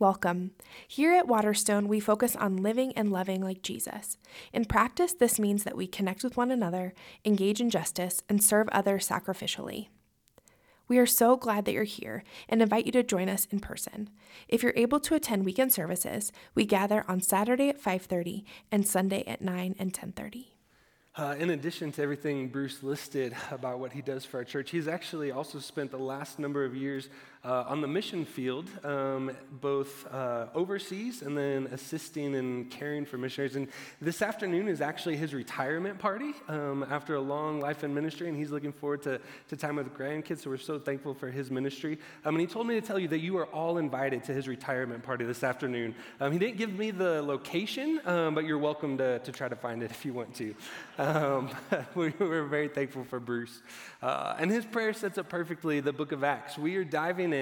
Welcome. Here at Waterstone, we focus on living and loving like Jesus. In practice, this means that we connect with one another, engage in justice, and serve others sacrificially. We are so glad that you're here and invite you to join us in person. If you're able to attend weekend services, we gather on Saturday at 5:30 and Sunday at 9 and 10:30. Uh, in addition to everything Bruce listed about what he does for our church, he's actually also spent the last number of years uh, on the mission field, um, both uh, overseas and then assisting and caring for missionaries. And this afternoon is actually his retirement party um, after a long life in ministry, and he's looking forward to, to time with grandkids. So we're so thankful for his ministry. Um, and he told me to tell you that you are all invited to his retirement party this afternoon. Um, he didn't give me the location, um, but you're welcome to, to try to find it if you want to. Um, we, are very thankful for Bruce. Uh, and his prayer sets up perfectly the book of Acts. We are diving in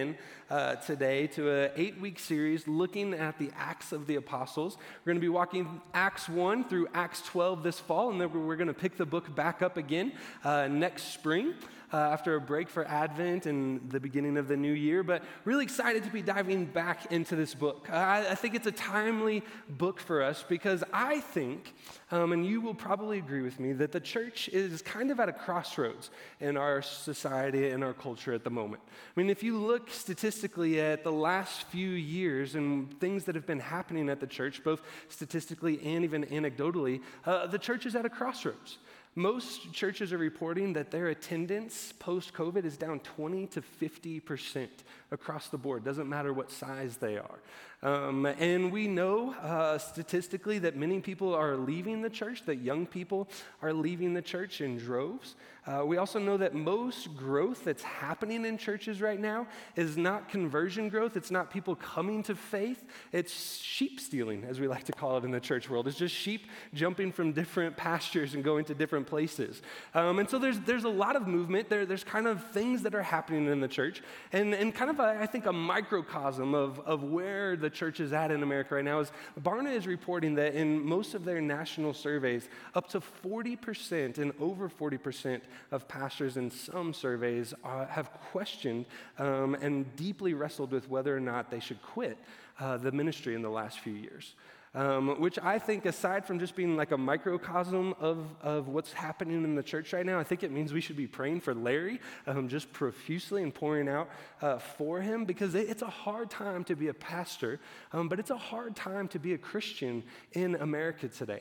uh, today to an eight week series looking at the Acts of the Apostles. We're going to be walking Acts 1 through Acts 12 this fall, and then we're going to pick the book back up again uh, next spring uh, after a break for Advent and the beginning of the new year, but really excited to be diving back into this book. I, I think it's a timely book for us because I think, um, and you will probably agree with me, that the church is kind of at a crossroads in our society and our culture at the moment. I mean, if you look statistically at the last few years and things that have been happening at the church, both statistically and even anecdotally, uh, the church is at a crossroads. Most churches are reporting that their attendance post COVID is down 20 to 50% across the board. Doesn't matter what size they are. Um, and we know uh, statistically that many people are leaving the church, that young people are leaving the church in droves. Uh, we also know that most growth that's happening in churches right now is not conversion growth. It's not people coming to faith. It's sheep stealing, as we like to call it in the church world. It's just sheep jumping from different pastures and going to different places. Um, and so there's, there's a lot of movement. There, there's kind of things that are happening in the church. And, and kind of, a, I think, a microcosm of, of where the church is at in America right now is Barna is reporting that in most of their national surveys, up to 40% and over 40% of pastors in some surveys uh, have questioned um, and deeply wrestled with whether or not they should quit uh, the ministry in the last few years. Um, which I think, aside from just being like a microcosm of, of what's happening in the church right now, I think it means we should be praying for Larry um, just profusely and pouring out uh, for him because it, it's a hard time to be a pastor, um, but it's a hard time to be a Christian in America today.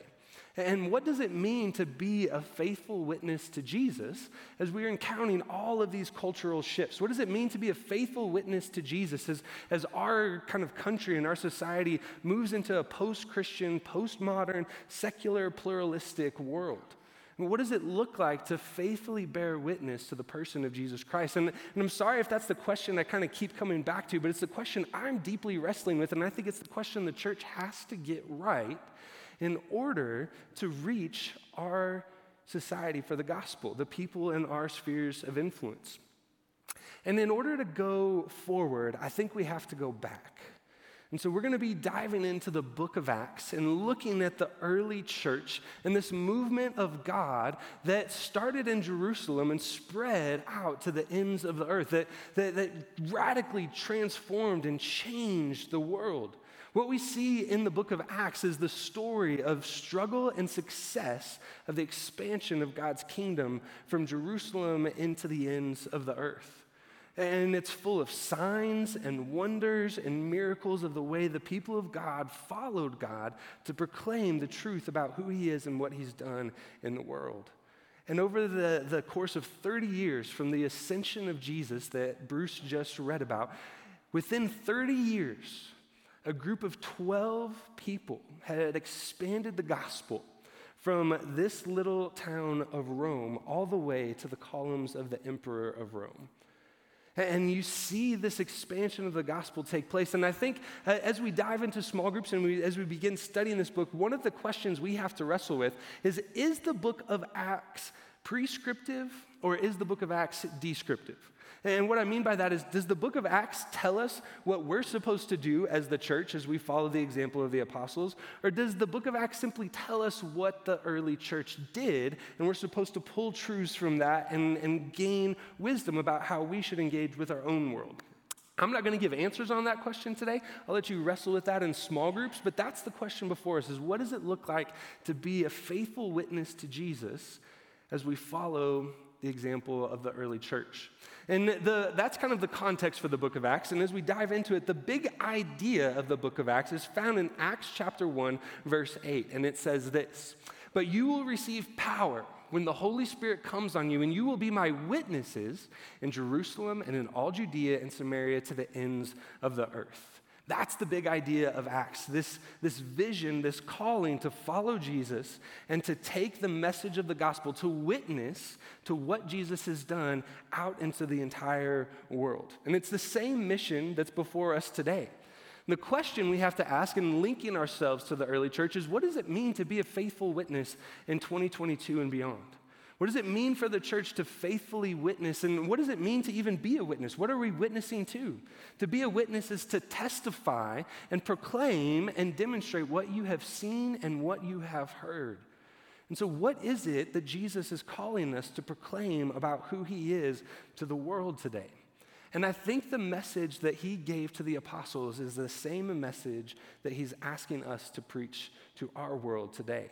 And what does it mean to be a faithful witness to Jesus as we're encountering all of these cultural shifts? What does it mean to be a faithful witness to Jesus as, as our kind of country and our society moves into a post Christian, post-modern, secular, pluralistic world? what does it look like to faithfully bear witness to the person of Jesus Christ? And, and I'm sorry if that's the question I kind of keep coming back to, but it's the question I'm deeply wrestling with, and I think it's the question the church has to get right in order to reach our society for the gospel, the people in our spheres of influence. And in order to go forward, I think we have to go back. And so we're going to be diving into the book of Acts and looking at the early church and this movement of God that started in Jerusalem and spread out to the ends of the earth, that, that, that radically transformed and changed the world. What we see in the book of Acts is the story of struggle and success of the expansion of God's kingdom from Jerusalem into the ends of the earth. And it's full of signs and wonders and miracles of the way the people of God followed God to proclaim the truth about who He is and what He's done in the world. And over the, the course of 30 years from the ascension of Jesus that Bruce just read about, within 30 years, a group of 12 people had expanded the gospel from this little town of Rome all the way to the columns of the emperor of Rome. And you see this expansion of the gospel take place. And I think uh, as we dive into small groups and we, as we begin studying this book, one of the questions we have to wrestle with is Is the book of Acts prescriptive or is the book of Acts descriptive? And what I mean by that is, does the book of Acts tell us what we're supposed to do as the church as we follow the example of the apostles? Or does the book of Acts simply tell us what the early church did, and we're supposed to pull truths from that and, and gain wisdom about how we should engage with our own world? I'm not going to give answers on that question today. I'll let you wrestle with that in small groups, but that's the question before us is what does it look like to be a faithful witness to Jesus as we follow the example of the early church? And the, that's kind of the context for the book of Acts. And as we dive into it, the big idea of the book of Acts is found in Acts chapter 1, verse 8. And it says this But you will receive power when the Holy Spirit comes on you, and you will be my witnesses in Jerusalem and in all Judea and Samaria to the ends of the earth. That's the big idea of Acts this, this vision, this calling to follow Jesus and to take the message of the gospel, to witness to what Jesus has done out into the entire world. And it's the same mission that's before us today. The question we have to ask in linking ourselves to the early church is what does it mean to be a faithful witness in 2022 and beyond? What does it mean for the church to faithfully witness? And what does it mean to even be a witness? What are we witnessing to? To be a witness is to testify and proclaim and demonstrate what you have seen and what you have heard. And so, what is it that Jesus is calling us to proclaim about who he is to the world today? And I think the message that he gave to the apostles is the same message that he's asking us to preach to our world today.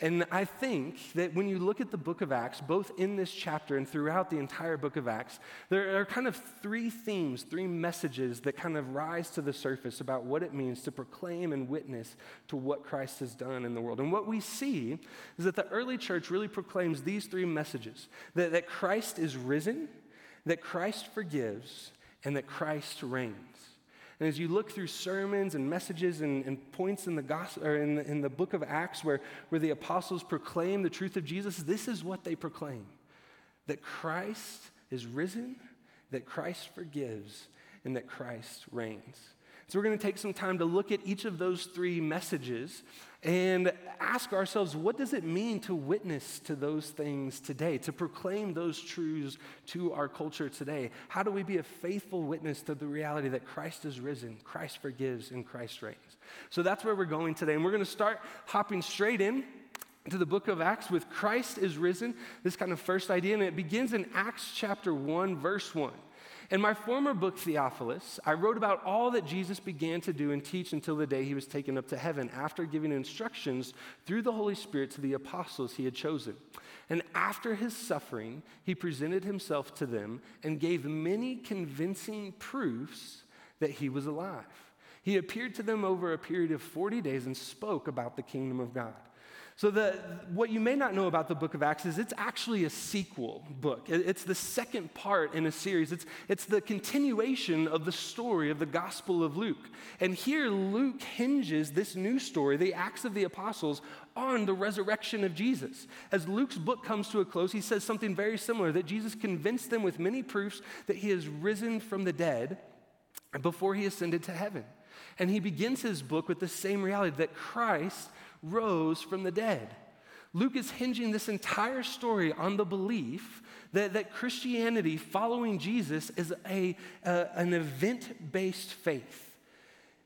And I think that when you look at the book of Acts, both in this chapter and throughout the entire book of Acts, there are kind of three themes, three messages that kind of rise to the surface about what it means to proclaim and witness to what Christ has done in the world. And what we see is that the early church really proclaims these three messages that, that Christ is risen that Christ forgives and that Christ reigns. And as you look through sermons and messages and, and points in the gospel or in the, in the book of Acts where, where the apostles proclaim the truth of Jesus, this is what they proclaim that Christ is risen, that Christ forgives, and that Christ reigns. So, we're going to take some time to look at each of those three messages and ask ourselves what does it mean to witness to those things today, to proclaim those truths to our culture today? How do we be a faithful witness to the reality that Christ is risen, Christ forgives, and Christ reigns? So, that's where we're going today. And we're going to start hopping straight in to the book of Acts with Christ is risen, this kind of first idea. And it begins in Acts chapter 1, verse 1. In my former book, Theophilus, I wrote about all that Jesus began to do and teach until the day he was taken up to heaven, after giving instructions through the Holy Spirit to the apostles he had chosen. And after his suffering, he presented himself to them and gave many convincing proofs that he was alive. He appeared to them over a period of 40 days and spoke about the kingdom of God. So, the, what you may not know about the book of Acts is it's actually a sequel book. It's the second part in a series. It's, it's the continuation of the story of the Gospel of Luke. And here, Luke hinges this new story, the Acts of the Apostles, on the resurrection of Jesus. As Luke's book comes to a close, he says something very similar that Jesus convinced them with many proofs that he has risen from the dead before he ascended to heaven. And he begins his book with the same reality that Christ rose from the dead. Luke is hinging this entire story on the belief that, that Christianity, following Jesus, is a, an event based faith.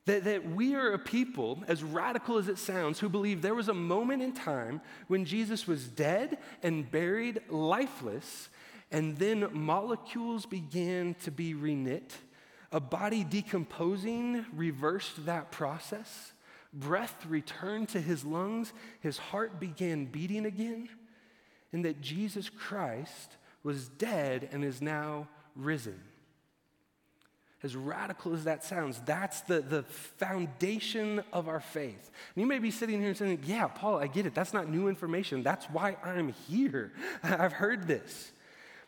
That, that we are a people, as radical as it sounds, who believe there was a moment in time when Jesus was dead and buried, lifeless, and then molecules began to be reknit. A body decomposing reversed that process breath returned to his lungs, his heart began beating again, and that Jesus Christ was dead and is now risen. As radical as that sounds, that's the, the foundation of our faith. And you may be sitting here and saying, Yeah, Paul, I get it. That's not new information. That's why I'm here. I've heard this.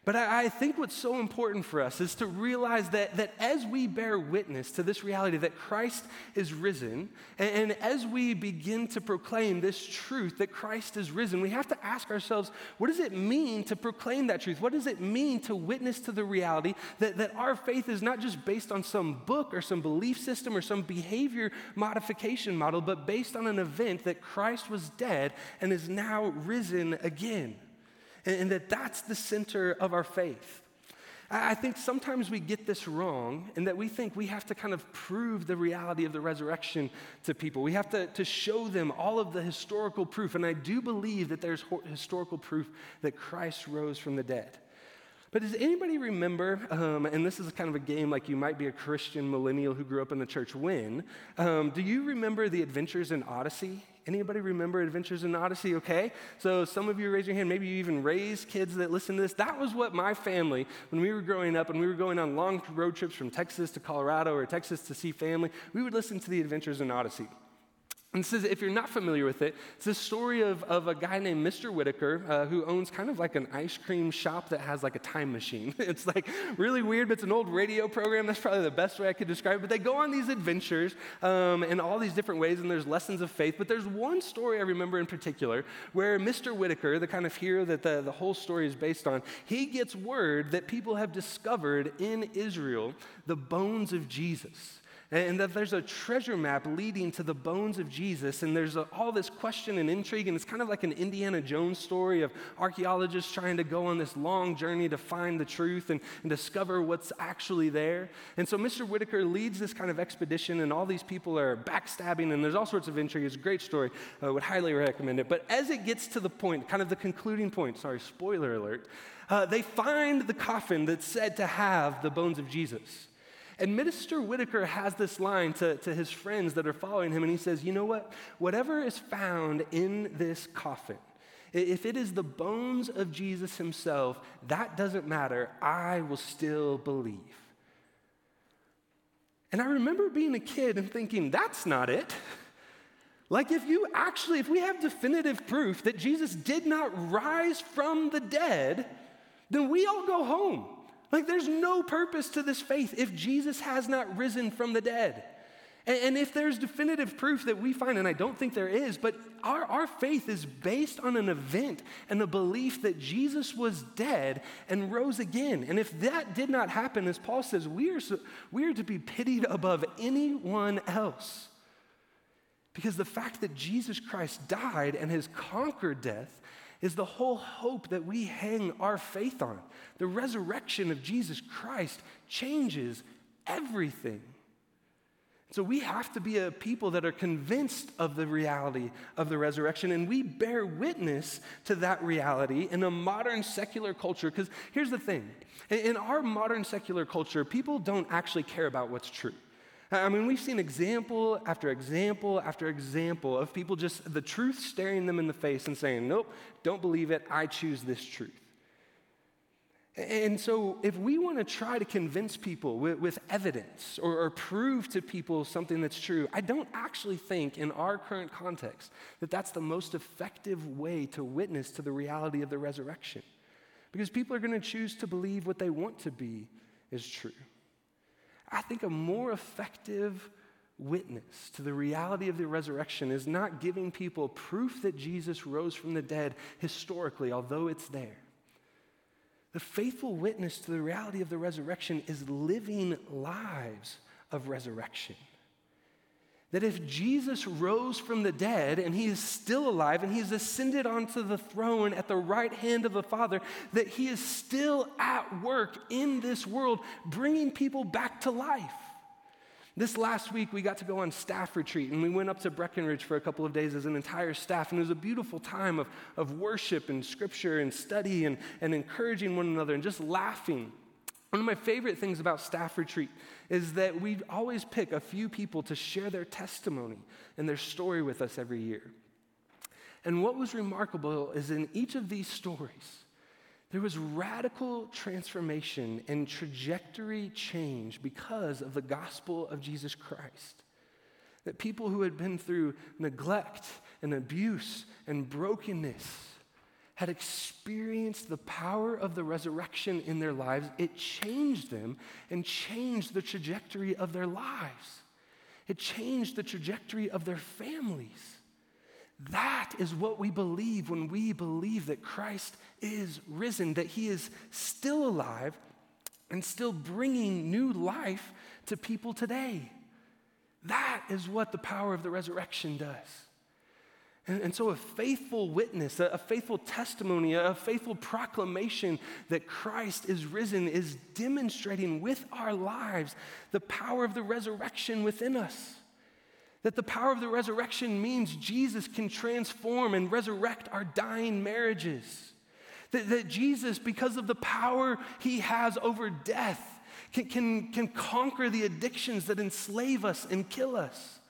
But I, I, think what's so important for us is to realize that, that as we bear witness to this reality that Christ is risen, and, and as we begin to proclaim this truth that Christ is risen, we have to ask ourselves what does it mean to proclaim that truth? What does it mean to witness to the reality that, that our faith is not just based on some book or some belief system or some behavior modification model, but based on an event that Christ was dead and is now risen again? And, and that that's the center of our faith. I think sometimes we get this wrong in that we think we have to kind of prove the reality of the resurrection to people. We have to, to show them all of the historical proof. And I do believe that there's historical proof that Christ rose from the dead. But does anybody remember, um, and this is kind of a game like you might be a Christian millennial who grew up in the church when, um, do you remember the adventures in Odyssey? Anybody remember Adventures in Odyssey? Okay. So some of you raise your hand. Maybe you even raised kids that listen to this. That was what my family, when we were growing up and we were going on long road trips from Texas to Colorado or Texas to see family, we would listen to the Adventures in Odyssey. And says, if you're not familiar with it, it's the story of, of a guy named Mr. Whitaker uh, who owns kind of like an ice cream shop that has like a time machine. it's like really weird, but it's an old radio program. That's probably the best way I could describe it. But they go on these adventures um, in all these different ways, and there's lessons of faith. But there's one story I remember in particular where Mr. Whitaker, the kind of hero that the, the whole story is based on, he gets word that people have discovered in Israel the bones of Jesus and that there's a treasure map leading to the bones of Jesus, and there's a, all this question and intrigue, and it's kind of like an Indiana Jones story of archaeologists trying to go on this long journey to find the truth and, and discover what's actually there. And so Mr. Whitaker leads this kind of expedition, and all these people are backstabbing, and there's all sorts of intrigue. It's a great story. I would highly recommend it. But as it gets to the point, kind of the concluding point, sorry, spoiler alert, uh, they find the coffin that's said to have the bones of Jesus. And Mr. Whitaker has this line to, to his friends that are following him, and he says, You know what? Whatever is found in this coffin, if it is the bones of Jesus himself, that doesn't matter. I will still believe. And I remember being a kid and thinking, That's not it. Like, if you actually, if we have definitive proof that Jesus did not rise from the dead, then we all go home. Like, there's no purpose to this faith if Jesus has not risen from the dead. And, and, if there's definitive proof that we find, and I don't think there is, but our, our faith is based on an event and a belief that Jesus was dead and rose again. And if that did not happen, as Paul says, we are, we are to be pitied above anyone else. Because the fact that Jesus Christ died and has conquered death is the whole hope that we hang our faith on. The resurrection of Jesus Christ changes everything. So we have to be a people that are convinced of the reality of the resurrection, and we bear witness to that reality in a modern secular culture. Because here's the thing in our modern secular culture, people don't actually care about what's true. I mean, we've seen example after example after example of people just the truth staring them in the face and saying, Nope, don't believe it. I choose this truth. And so, if we want to try to convince people with, with evidence or, or, prove to people something that's true, I don't actually think in our current context that that's the most effective way to witness to the reality of the resurrection. Because people are going to choose to believe what they want to be is true. I think a more effective witness to the reality of the resurrection is not giving people proof that Jesus rose from the dead historically, although it's there. The faithful witness to the reality of the resurrection is living lives of resurrection. That if Jesus rose from the dead and he is still alive and he has ascended onto the throne at the right hand of the Father, that he is still at work in this world, bringing people back to life. This last week, we got to go on staff retreat, and we went up to Breckenridge for a couple of days as an entire staff, and it was a beautiful time of, of worship and scripture and study and, and encouraging one another and just laughing. One of my favorite things about staff retreat is that we always pick a few people to share their testimony and their story with us every year. And what was remarkable is in each of these stories, there was radical transformation and trajectory change because of the gospel of Jesus Christ. That people who had been through neglect and abuse and brokenness, had experienced the power of the resurrection in their lives, it changed them and changed the trajectory of their lives. It changed the trajectory of their families. That is what we believe when we believe that Christ is risen, that he is still alive and still bringing new life to people today. That is what the power of the resurrection does. And, and, so, a faithful witness, a, a faithful testimony, a, a faithful proclamation that Christ is risen is demonstrating with our lives the power of the resurrection within us. That the power of the resurrection means Jesus can transform and resurrect our dying marriages That, that Jesus, because of the power he has over death, can, can, can conquer the addictions that enslave us and kill us.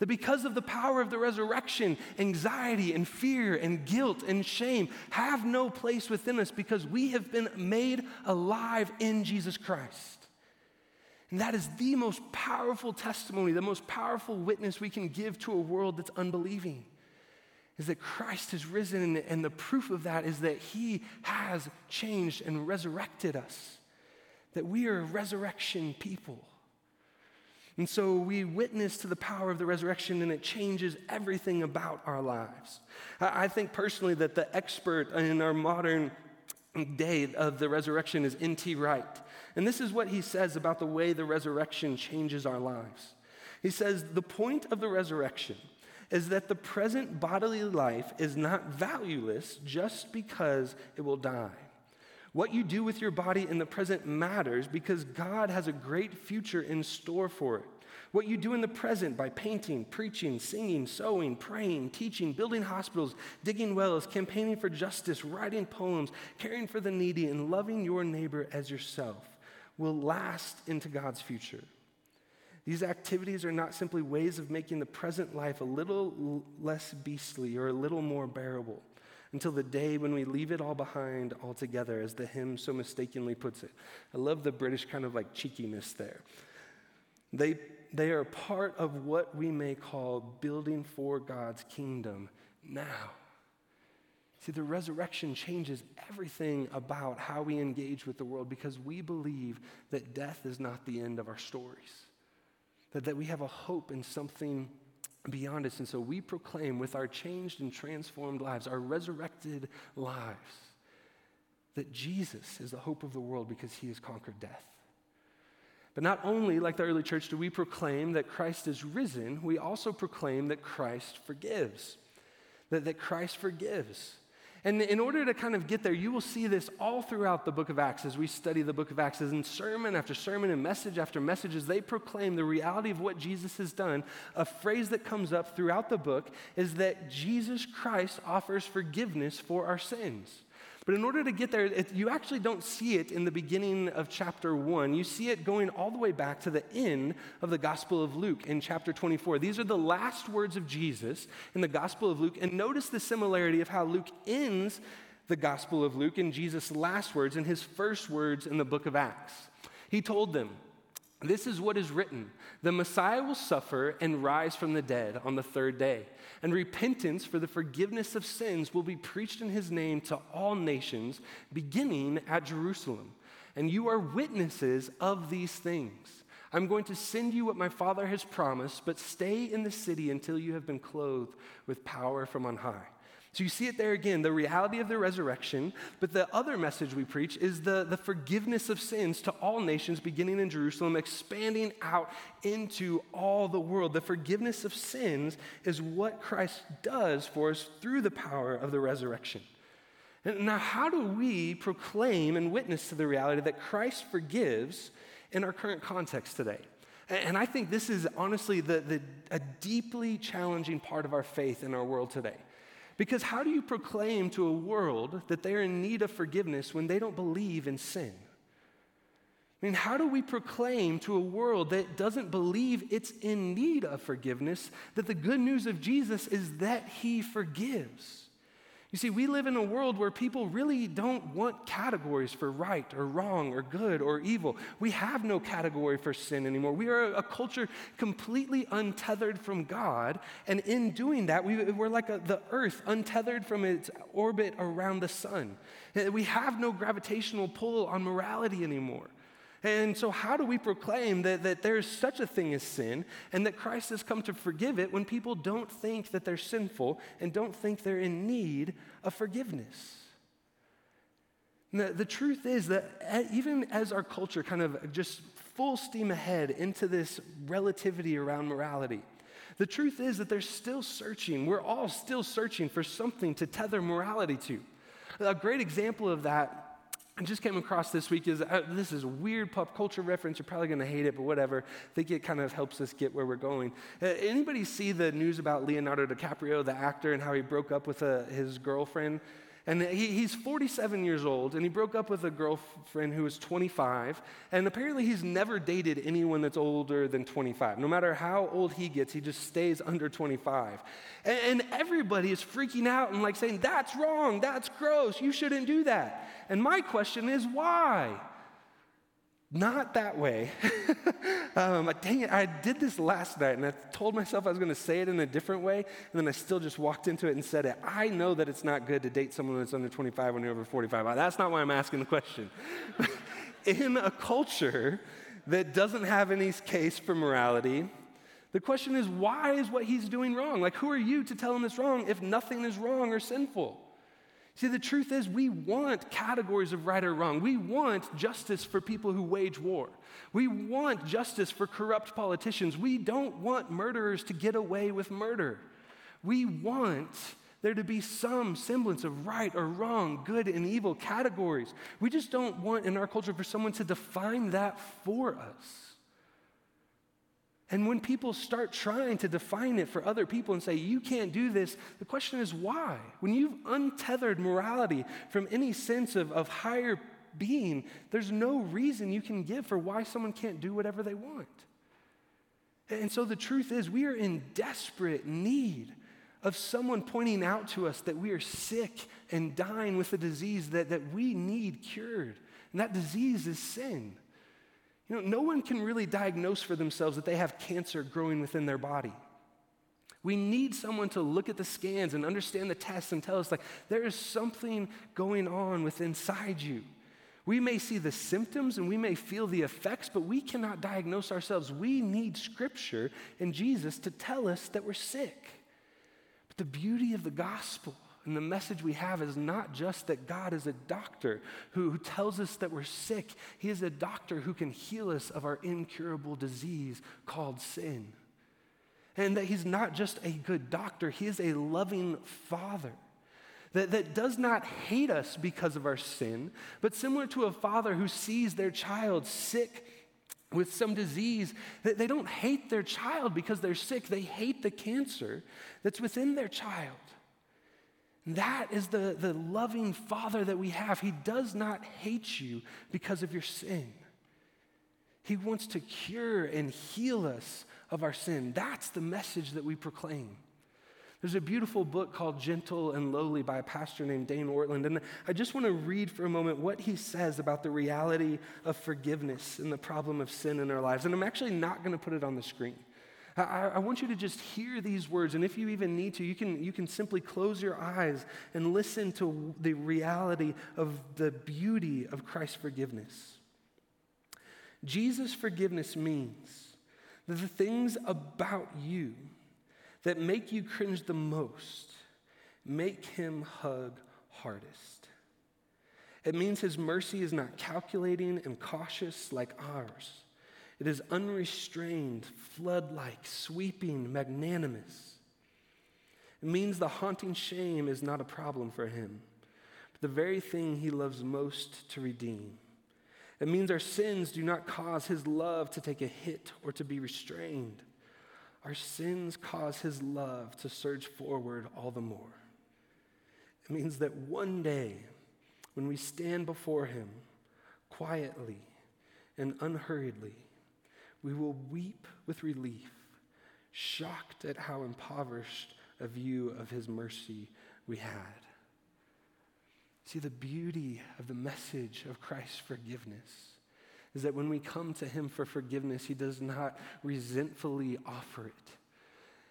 That because of the power of the resurrection, anxiety and fear and guilt and shame have no place within us because we have been made alive in Jesus Christ. And that is the most powerful testimony, the most powerful witness we can give to a world that's unbelieving is that Christ has risen, and the proof of that is that he has changed and resurrected us, that we are resurrection people. And so we witness to the power of the resurrection, and it changes everything about our lives. I think personally that the expert in our modern day of the resurrection is N.T. Wright. And this is what he says about the way the resurrection changes our lives. He says, The point of the resurrection is that the present bodily life is not valueless just because it will die. What you do with your body in the present matters because God has a great future in store for it. What you do in the present by painting, preaching, singing, sewing, praying, teaching, building hospitals, digging wells, campaigning for justice, writing poems, caring for the needy, and loving your neighbor as yourself will last into God's future. These activities are not simply ways of making the present life a little less beastly or a little more bearable until the day when we leave it all behind altogether, as the hymn so mistakenly puts it. I love the British kind of like cheekiness there. They, they are part of what we may call building for God's kingdom now. See, the resurrection changes everything about how we engage with the world because we believe that death is not the end of our stories that, that we have a hope in something beyond us. And so we proclaim with our changed and transformed lives, our resurrected lives, that Jesus is the hope of the world because he has conquered death. But not only, like the early church, do we proclaim that Christ is risen, we also proclaim that Christ forgives. That, that Christ forgives. And in order to kind of get there, you will see this all throughout the book of Acts as we study the book of Acts. As in sermon after sermon and message after message, as they proclaim the reality of what Jesus has done, a phrase that comes up throughout the book is that Jesus Christ offers forgiveness for our sins. But in order to get there, it, you actually don't see it in the beginning of chapter 1. You see it going all the way back to the end of the Gospel of Luke in chapter 24. These are the last words of Jesus in the Gospel of Luke. And notice the similarity of how Luke ends the Gospel of Luke in Jesus' last words and his first words in the book of Acts. He told them, This is what is written the Messiah will suffer and rise from the dead on the third day and repentance for the forgiveness of sins will be preached in his name to all nations, beginning at Jerusalem. And you are witnesses of these things. I'm going to send you what my Father has promised, but stay in the city until you have been clothed with power from on high. So you see it there again, the reality of the resurrection. But the other message we preach is the, the forgiveness of sins to all nations, beginning in Jerusalem, expanding out into all the world. The forgiveness of sins is what Christ does for us through the power of the resurrection. And now, how do we proclaim and witness to the reality that Christ forgives in our current context today? And I think this is honestly the, the, a deeply challenging part of our faith in our world today. Because how do you proclaim to a world that they're in need of forgiveness when they don't believe in sin? I mean, how do we proclaim to a world that doesn't believe it's in need of forgiveness that the good news of Jesus is that he forgives? You see, we live in a world where people really don't want categories for right or wrong or good or evil. We have no category for sin anymore. We are a culture completely untethered from God. And in doing that, we, are like a, the earth untethered from its orbit around the sun. We have no gravitational pull on morality anymore. And so, how do we proclaim that, that there's such a thing as sin and that Christ has come to forgive it when people don't think that they're sinful and don't think they're in need of forgiveness? The, the truth is that even as our culture kind of just full steam ahead into this relativity around morality, the truth is that they're still searching. We're all still searching for something to tether morality to. A great example of that I just came across this week is uh, this is weird pop culture reference. You're probably going to hate it, but whatever. I think it kind of helps us get where we're going. Uh, anybody see the news about Leonardo DiCaprio, the actor, and how he broke up with uh, his girlfriend? And he, he's 47 years old, and he broke up with a girlfriend who was 25. And apparently, he's never dated anyone that's older than 25. No matter how old he gets, he just stays under 25. And, and everybody is freaking out and like saying, That's wrong, that's gross, you shouldn't do that. And my question is, why? Not that way. um, dang it, I did this last night and I told myself I was going to say it in a different way, and then I still just walked into it and said it. I know that it's not good to date someone that's under 25 when you're over 45. That's not why I'm asking the question. in a culture that doesn't have any case for morality, the question is why is what he's doing wrong? Like, who are you to tell him it's wrong if nothing is wrong or sinful? See, the truth is, we want categories of right or wrong. We want justice for people who wage war. We want justice for corrupt politicians. We don't want murderers to get away with murder. We want there to be some semblance of right or wrong, good and evil categories. We just don't want in our culture for someone to define that for us. And when people start trying to define it for other people and say, you can't do this, the question is why? When you've untethered morality from any sense of, of higher being, there's no reason you can give for why someone can't do whatever they want. And so the truth is, we are in desperate need of someone pointing out to us that we are sick and dying with a disease that, that we need cured. And that disease is sin. You know, no one can really diagnose for themselves that they have cancer growing within their body. We need someone to look at the scans and understand the tests and tell us, like, there is something going on within inside you. We may see the symptoms and we may feel the effects, but we cannot diagnose ourselves. We need scripture and Jesus to tell us that we're sick. But the beauty of the gospel and the message we have is not just that God is a doctor who, who tells us that we're sick, He is a doctor who can heal us of our incurable disease called sin. And that He's not just a good doctor, He is a loving Father. That, that does not hate us because of our sin, but similar to a father who sees their child sick with some disease, they don't hate their child because they're sick. They hate the cancer that's within their child. That is the, the loving Father that we have. He does not hate you because of your sin. He wants to cure and heal us of our sin. That's the message that we proclaim. There's a beautiful book called Gentle and Lowly by a pastor named Dane Ortlund. And I just want to read for a moment what he says about the reality of forgiveness and the problem of sin in our lives. And I'm actually not going to put it on the screen. I, I, want you to just hear these words, and if you even need to, you can, you can simply close your eyes and listen to the reality of the beauty of Christ's forgiveness. Jesus' forgiveness means that the things about you that make you cringe the most make him hug hardest. It means his mercy is not calculating and cautious like ours. It is unrestrained, flood like, sweeping, magnanimous. It means the haunting shame is not a problem for him, but the very thing he loves most to redeem. It means our sins do not cause his love to take a hit or to be restrained. Our sins cause his love to surge forward all the more. It means that one day, when we stand before him quietly and unhurriedly, we will weep with relief, shocked at how impoverished a view of his mercy we had. See, the beauty of the message of Christ's forgiveness is that when we come to him for forgiveness, he does not resentfully offer it.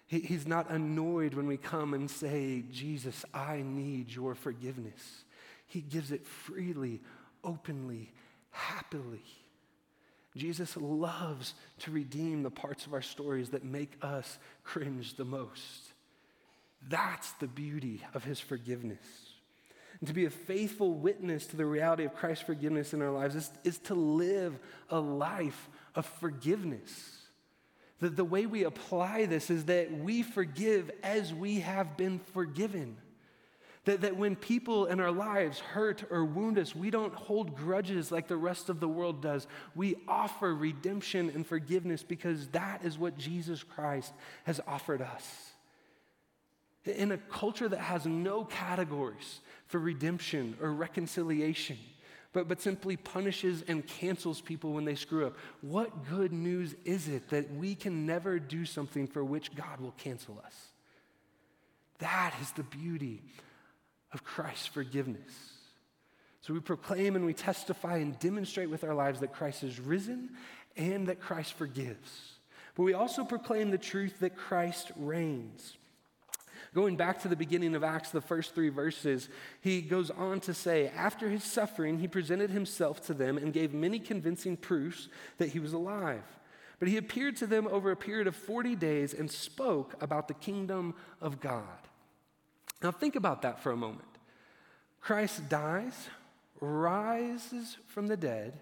He, he's not annoyed when we come and say, Jesus, I need your forgiveness. He gives it freely, openly, happily. Jesus loves to redeem the parts of our stories that make us cringe the most. That's the beauty of his forgiveness. And to be a faithful witness to the reality of Christ's forgiveness in our lives is, is to live a life of forgiveness. The, the way we apply this is that we forgive as we have been forgiven. That, that when people in our lives hurt or wound us, we don't hold grudges like the rest of the world does. We offer redemption and forgiveness because that is what Jesus Christ has offered us. In a culture that has no categories for redemption or reconciliation, but, but simply punishes and cancels people when they screw up, what good news is it that we can never do something for which God will cancel us? That is the beauty of Christ's forgiveness. So we proclaim and we testify and demonstrate with our lives that Christ is risen and that Christ forgives. But we also proclaim the truth that Christ reigns. Going back to the beginning of Acts, the first three verses, he goes on to say, After his suffering, he presented himself to them and gave many convincing proofs that he was alive. But he appeared to them over a period of 40 days and spoke about the kingdom of God. Now, think about that for a moment. Christ dies, rises from the dead,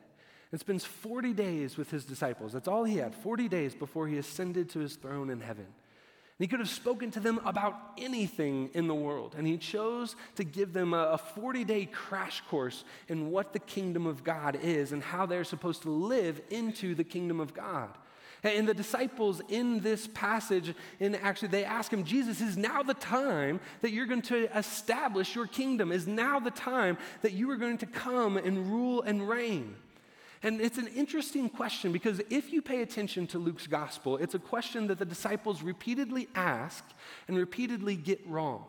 and spends 40 days with his disciples. That's all he had, 40 days before he ascended to his throne in heaven. And he could have spoken to them about anything in the world, and he chose to give them a 40 day crash course in what the kingdom of God is and how they're supposed to live into the kingdom of God. And the disciples in this passage, and actually they ask him, Jesus, is now the time that you're going to establish your kingdom? Is now the time that you are going to come and rule and reign? And it's an interesting question because if you pay attention to Luke's gospel, it's a question that the disciples repeatedly ask and repeatedly get wrong.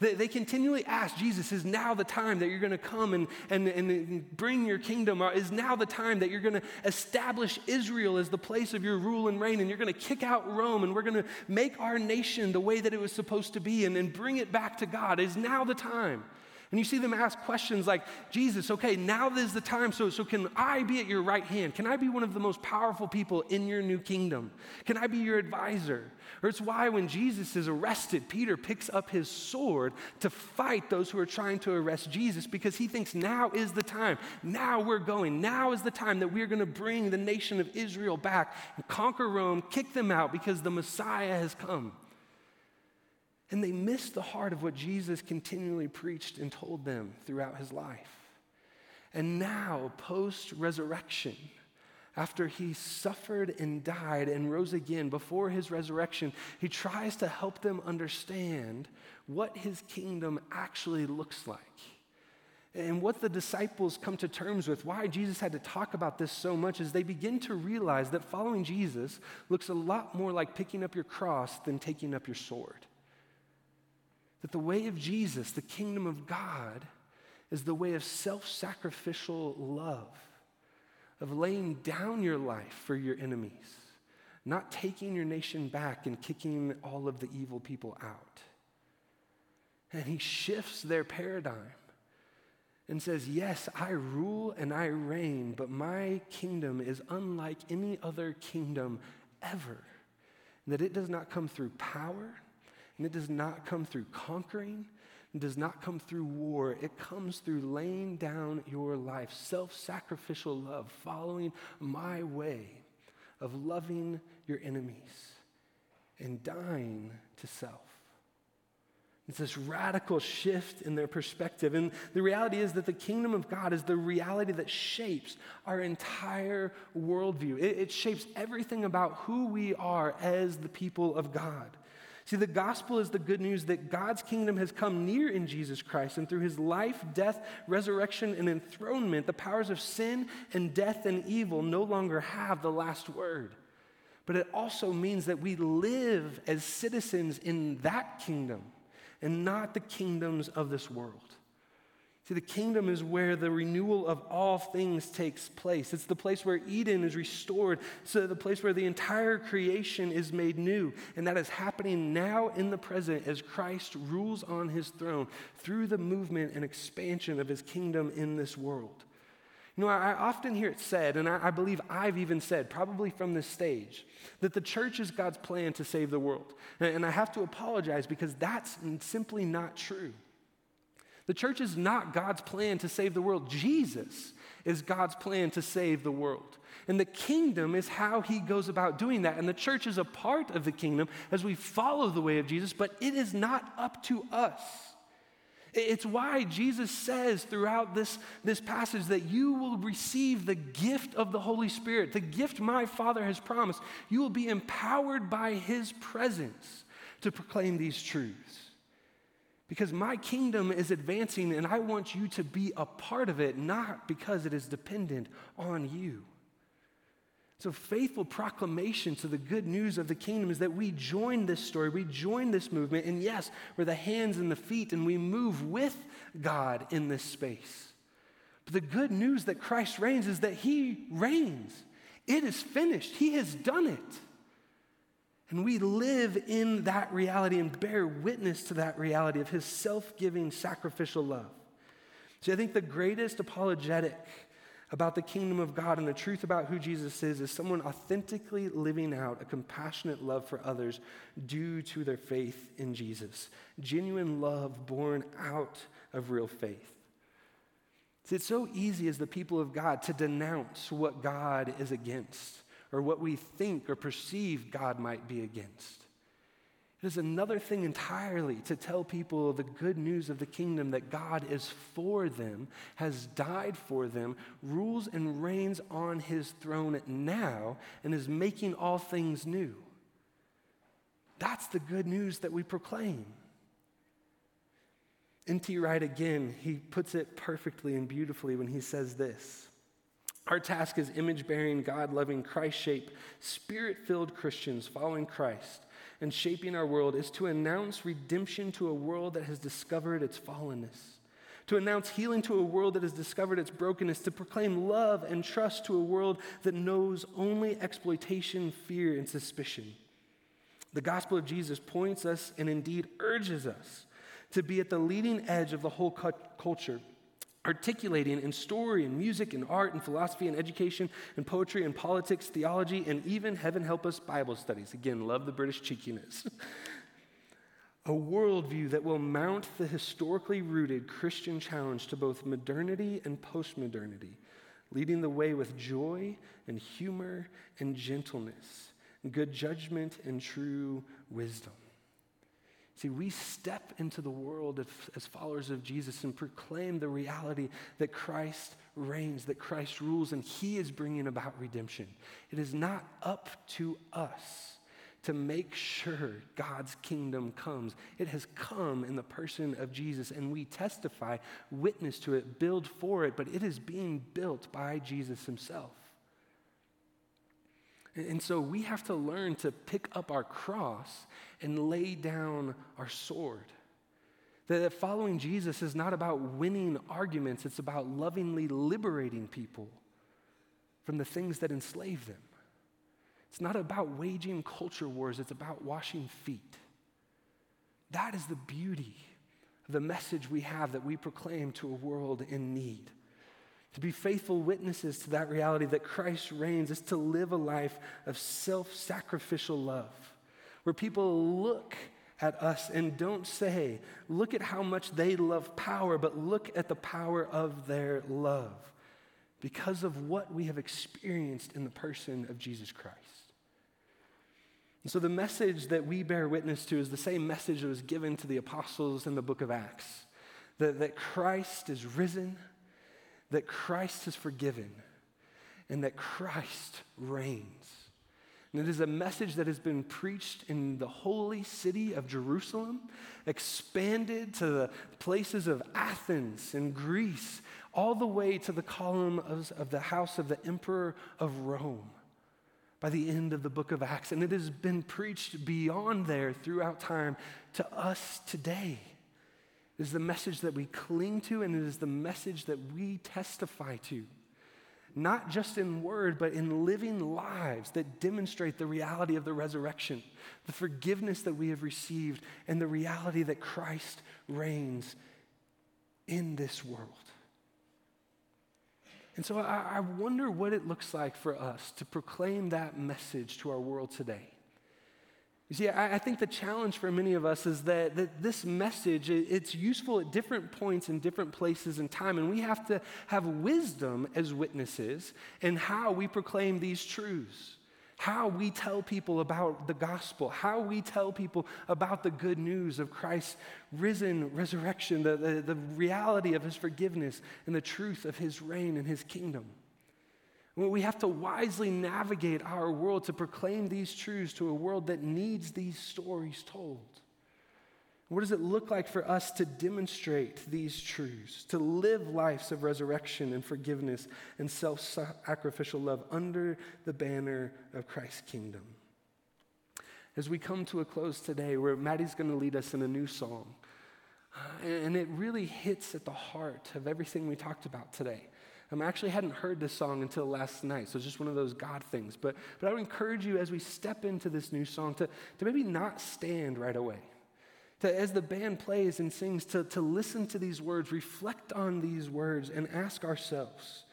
They, they continually ask Jesus, is now the time that you're going to come and, and, and bring your kingdom? Or is now the time that you're going to establish Israel as the place of your rule and reign? And you're going to kick out Rome and we're going to make our nation the way that it was supposed to be and, and bring it back to God? Is now the time? And you see them ask questions like, Jesus, okay, now is the time, so, so can I be at your right hand? Can I be one of the most powerful people in your new kingdom? Can I be your advisor? Or it's why when Jesus is arrested, Peter picks up his sword to fight those who are trying to arrest Jesus because he thinks now is the time. Now we're going. Now is the time that we're going to bring the nation of Israel back and conquer Rome, kick them out because the Messiah has come. And they missed the heart of what Jesus continually preached and told them throughout his life. And now, post resurrection, after he suffered and died and rose again before his resurrection, he tries to help them understand what his kingdom actually looks like. And what the disciples come to terms with, why Jesus had to talk about this so much, is they begin to realize that following Jesus looks a lot more like picking up your cross than taking up your sword. That the way of Jesus, the kingdom of God, is the way of self sacrificial love, of laying down your life for your enemies, not taking your nation back and kicking all of the evil people out. And he shifts their paradigm and says, Yes, I rule and I reign, but my kingdom is unlike any other kingdom ever. That it does not come through power and it does not come through conquering, it does not come through war. It comes through laying down your life, self sacrificial love, following my way of loving your enemies and dying to self. It's this radical shift in their perspective. And the reality is that the kingdom of God is the reality that shapes our entire worldview. It, it shapes everything about who we are as the people of God. See, the gospel is the good news that God's kingdom has come near in Jesus Christ, and through his life, death, resurrection, and enthronement, the powers of sin and death and evil no longer have the last word. But it also means that we live as citizens in that kingdom and not the kingdoms of this world. See, the kingdom is where the renewal of all things takes place. It's the place where Eden is restored, so the place where the entire creation is made new. And that is happening now in the present as Christ rules on his throne through the movement and expansion of his kingdom in this world. You know, I often hear it said, and I, believe I've even said, probably from this stage, that the church is God's plan to save the world. and I have to apologize because that's simply not true. The church is not God's plan to save the world. Jesus is God's plan to save the world. And the kingdom is how he goes about doing that. And the church is a part of the kingdom as we follow the way of Jesus, but it is not up to us. It's why Jesus says throughout this, this passage that you will receive the gift of the Holy Spirit, the gift my Father has promised. You will be empowered by his presence to proclaim these truths. Because my kingdom is advancing and I want you to be a part of it, not because it is dependent on you. So, faithful proclamation to the good news of the kingdom is that we join this story, we join this movement, and yes, we're the hands and the feet, and we move with God in this space. But the good news that Christ reigns is that He reigns. It is finished, He has done it. And we live in that reality and bear witness to that reality of his self giving, sacrificial love. See, I think the greatest apologetic about the kingdom of God and the truth about who Jesus is is someone authentically living out a compassionate love for others due to their faith in Jesus. Genuine love born out of real faith. See, it's so easy as the people of God to denounce what God is against or what we think or perceive God might be against. It is another thing entirely to tell people the good news of the kingdom that God is for them, has died for them, rules and reigns on his throne now, and is making all things new. That's the good news that we proclaim. N.T. Wright again, he puts it perfectly and beautifully when he says this our task as image bearing, God loving, Christ shaped, spirit filled Christians following Christ and shaping our world is to announce redemption to a world that has discovered its fallenness, to announce healing to a world that has discovered its brokenness, to proclaim love and trust to a world that knows only exploitation, fear, and suspicion. The gospel of Jesus points us and indeed urges us to be at the leading edge of the whole culture articulating in story and music and art and philosophy and education and poetry and politics, theology, and even, heaven help us, Bible studies. Again, love the British cheekiness. a worldview that will mount the historically rooted Christian challenge to both modernity and postmodernity, leading the way with joy and humor and gentleness, good judgment and true wisdom. See, we step into the world as followers of Jesus and proclaim the reality that Christ reigns, that Christ rules, and He is bringing about redemption. It is not up to us to make sure God's kingdom comes. It has come in the person of Jesus, and we testify, witness to it, build for it, but it is being built by Jesus Himself. And so we have to learn to pick up our cross and lay down our sword. That following Jesus is not about winning arguments, it's about lovingly liberating people from the things that enslave them. It's not about waging culture wars, it's about washing feet. That is the beauty of the message we have that we proclaim to a world in need. To be faithful witnesses to that reality that Christ reigns is to live a life of self sacrificial love, where people look at us and don't say, look at how much they love power, but look at the power of their love because of what we have experienced in the person of Jesus Christ. And so the message that we bear witness to is the same message that was given to the apostles in the book of Acts that, that Christ is risen that Christ has forgiven and that Christ reigns. And it is a message that has been preached in the holy city of Jerusalem, expanded to the places of Athens and Greece, all the way to the column of, of the house of the emperor of Rome by the end of the book of Acts. And it has been preached beyond there throughout time to us today. Is the message that we cling to, and it is the message that we testify to. Not just in word, but in living lives that demonstrate the reality of the resurrection, the forgiveness that we have received, and the reality that Christ reigns in this world. And so I, I wonder what it looks like for us to proclaim that message to our world today. See, I, I, think the challenge for many of us is that, that this message, it, it's useful at different points in different places and time, and we have to have wisdom as witnesses in how we proclaim these truths, how we tell people about the gospel, how we tell people about the good news of Christ's risen resurrection, the, the, the reality of his forgiveness, and the truth of his reign and his kingdom. We have to wisely navigate our world to proclaim these truths to a world that needs these stories told. What does it look like for us to demonstrate these truths, to live lives of resurrection and forgiveness and self sacrificial love under the banner of Christ's kingdom? As we come to a close today, where Maddie's going to lead us in a new song, uh, and it really hits at the heart of everything we talked about today. Um, I actually hadn't heard this song until last night, so it's just one of those God things. But, but I would encourage you as we step into this new song to, to maybe not stand right away. To, as the band plays and sings, to, to listen to these words, reflect on these words, and ask ourselves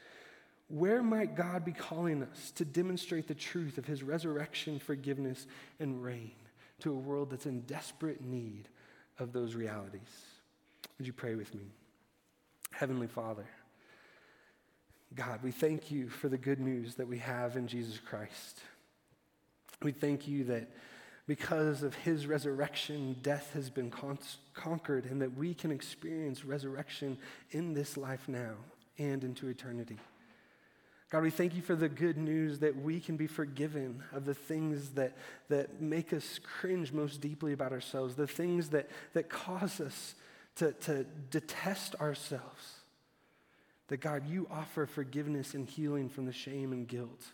where might God be calling us to demonstrate the truth of his resurrection, forgiveness, and reign to a world that's in desperate need of those realities? Would you pray with me? Heavenly Father, God, we thank you for the good news that we have in Jesus Christ. We thank you that because of his resurrection, death has been con- conquered, and that we can experience resurrection in this life now and into eternity. God, we thank you for the good news that we can be forgiven of the things that, that make us cringe most deeply about ourselves, the things that, that cause us to, to detest ourselves. That God, you offer forgiveness and healing from the shame and guilt.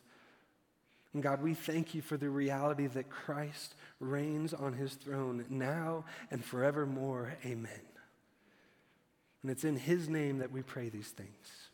And God, we thank you for the reality that Christ reigns on his throne now and forevermore. Amen. And it's in his name that we pray these things.